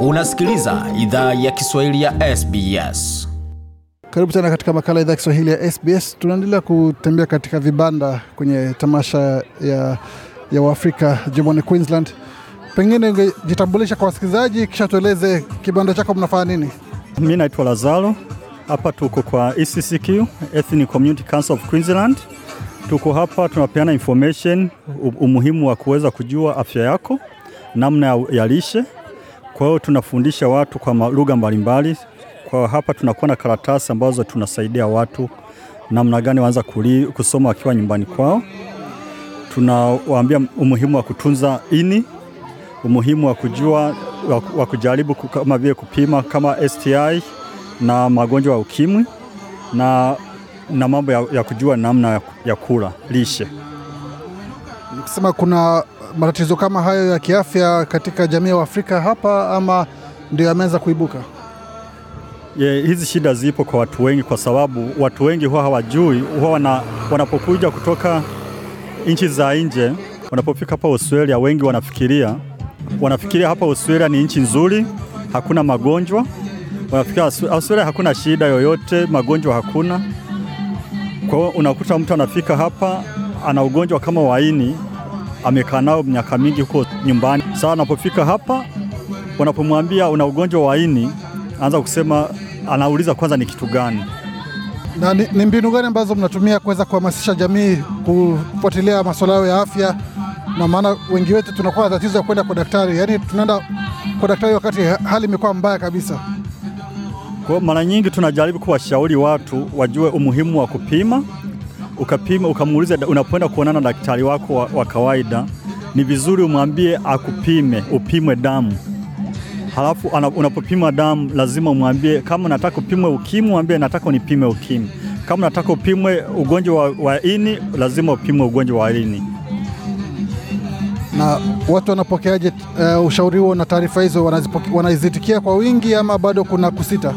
Unasikiliza idhaa ya Kiswahili ya SBS. Karibu tena katika makala idhaa ya Kiswahili ya SBS. Tunaendelea kutembea katika vibanda kwenye tamasha ya, ya Waafrika jimboni Queensland. Pengine ungejitambulisha kwa wasikilizaji, kisha tueleze kibanda chako mnafanya nini? Mi naitwa Lazaro, hapa tuko kwa ECCQ, Ethnic Community Council of Queensland. Tuko hapa tunapeana information, umuhimu wa kuweza kujua afya yako, namna ya, ya lishe. Kwa hiyo tunafundisha watu kwa lugha mbalimbali. Kwa hapa tunakuwa na karatasi ambazo tunasaidia watu namna gani waanza kusoma wakiwa nyumbani kwao. Tunawaambia umuhimu wa kutunza ini, umuhimu wa kujua wa kujaribu kama vile kupima kama STI na magonjwa ya ukimwi na, na mambo ya, ya kujua namna ya, ya kula lishe. Nikisema kuna matatizo kama hayo ya kiafya katika jamii ya Afrika hapa ama ndio yameanza kuibuka? Yeah, hizi shida zipo kwa watu wengi, kwa sababu watu wengi huwa hawajui, huwa wana, wanapokuja kutoka nchi za nje, wanapofika hapa Australia, wengi wanafikiria wanafikiria hapa Australia ni nchi nzuri, hakuna magonjwa. Wanafikiria Australia hakuna shida yoyote, magonjwa hakuna. Kwa hiyo unakuta mtu anafika hapa ana ugonjwa kama wa ini, amekaa nao miaka mingi huko nyumbani. Sasa anapofika hapa, unapomwambia una ugonjwa wa ini, anza kusema, anauliza kwanza ni kitu gani na ni, ni mbinu gani ambazo mnatumia kuweza kuhamasisha jamii kufuatilia masuala yao ya afya? Na maana wengi wetu tunakuwa na tatizo ya kwenda kwa daktari, yaani tunaenda kwa daktari wakati hali imekuwa mbaya kabisa. Kwa mara nyingi tunajaribu kuwashauri watu wajue umuhimu wa kupima. Ukapima, ukamuuliza, unapoenda kuonana na daktari wako wa, wa kawaida, ni vizuri umwambie akupime, upimwe damu Halafu unapopima damu lazima umwambie, kama unataka upimwe ukimwi, mwambie nataka unipime ukimwi. Kama unataka upimwe ugonjwa wa, wa ini, lazima upimwe ugonjwa wa ini. Na watu wanapokeaje uh, ushauri huo na taarifa hizo? Wanaizitikia kwa wingi ama bado kuna kusita?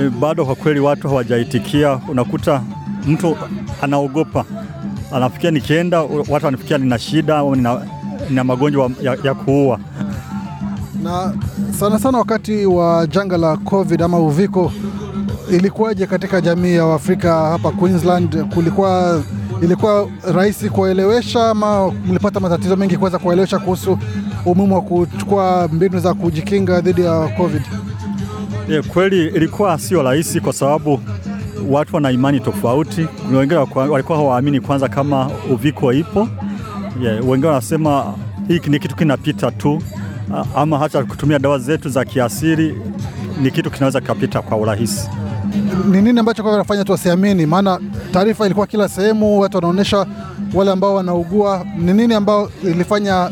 E, bado kwa kweli watu hawajaitikia. Unakuta mtu anaogopa, anafikia nikienda, watu wanafikia nina shida au nina, nina magonjwa ya, ya kuua na sana sana wakati wa janga la COVID ama uviko, ilikuwaje katika jamii ya Afrika hapa Queensland? Kulikuwa ilikuwa rahisi kuwaelewesha ama mlipata matatizo mengi kuweza kuwaelewesha kuhusu umuhimu wa kuchukua mbinu za kujikinga dhidi ya COVID? Yeah, kweli ilikuwa sio rahisi kwa sababu watu wana imani tofauti. Wengine walikuwa hawaamini kwanza kama uviko ipo. Yeah, wengine wanasema hiki ni kitu kinapita tu ama hata kutumia dawa zetu za kiasili ni kitu kinaweza kikapita kwa urahisi. Ni nini ambacho kwa nafanya tu wasiamini? Maana taarifa ilikuwa kila sehemu, watu wanaonyesha wale ambao wanaugua. Ni nini ambao ilifanya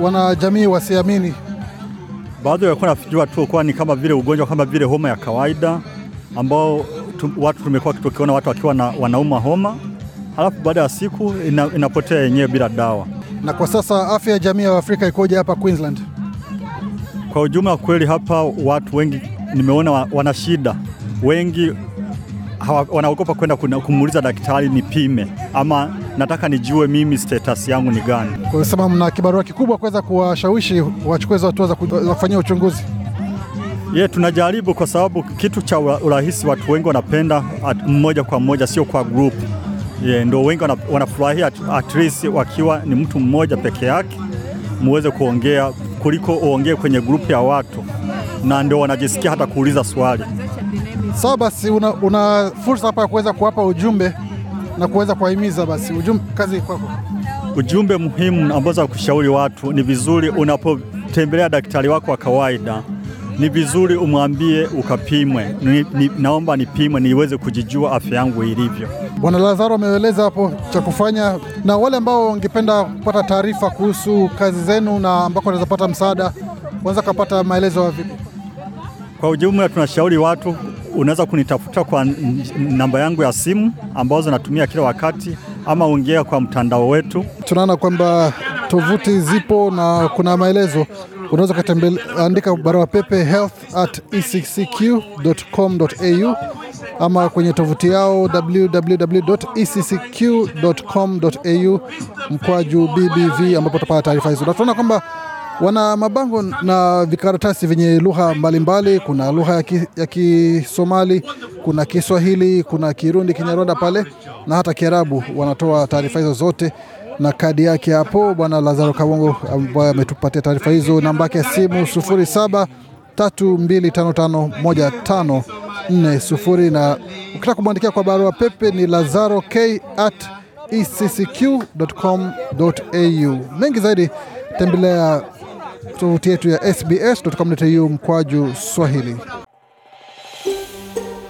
wanajamii wasiamini? Baadhi walikuwa nafikiriwa tu kuwa ni kama vile ugonjwa kama vile homa ya kawaida ambao tu, watu tumekuwa tukiona watu wakiwa na, wanauma homa halafu baada ya siku ina, inapotea yenyewe bila dawa. Na kwa sasa afya ya jamii ya Afrika ikoje hapa Queensland? Kwa ujumla kweli hapa watu wengi nimeona wana shida, wengi wanaogopa kwenda kumuuliza daktari nipime, ama nataka nijue mimi status yangu ni gani. Kwa sababu mna kibarua kikubwa kuweza kuwashawishi wachukue hizo hatua za kufanyia uchunguzi. Ye tunajaribu kwa sababu kitu cha urahisi watu wengi wanapenda mmoja kwa mmoja, sio kwa group. Ye, ndo wengi wanafurahia at least wakiwa ni mtu mmoja peke yake muweze kuongea kuliko uongee kwenye grupu ya watu, na ndio wanajisikia hata kuuliza swali. Sawa, basi una, una fursa hapa ya kuweza kuwapa ujumbe na kuweza kuwahimiza. Basi ujumbe, kazi kwako. Ujumbe muhimu ambao za kushauri watu ni vizuri, unapotembelea daktari wako wa kawaida ni vizuri umwambie ukapimwe, ni, ni, naomba nipimwe niweze kujijua afya yangu ilivyo. Bwana Lazaro ameeleza hapo cha kufanya, na wale ambao wangependa kupata taarifa kuhusu kazi zenu na ambako wanaweza pata msaada, wanaweza kupata maelezo ya vipi? Kwa ujumla, tunashauri watu, unaweza kunitafuta kwa namba yangu ya simu ambazo natumia kila wakati, ama ongea kwa mtandao wetu. Tunaona kwamba tovuti zipo na kuna maelezo unaweza ukaandika barua pepe health at eccq.com.au ama kwenye tovuti yao www.eccq.com.au mkwaju bbv ambapo utapata taarifa hizo, na kwamba Wana mabango na vikaratasi vyenye lugha mbalimbali. Kuna lugha ya Kisomali, kuna Kiswahili, kuna Kirundi, Kinyarwanda pale na hata Kiarabu. Wanatoa taarifa hizo zote na kadi yake hapo, Bwana Lazaro Kawongo ambaye ametupatia taarifa hizo. Namba yake ya simu sufuri saba tatu mbili tano tano moja tano nne sufuri na ukitaka kumwandikia kwa barua pepe ni lazaro k at eccq.com.au. Mengi zaidi tembelea tovuti yetu ya sbs.com.au mkwaju Swahili.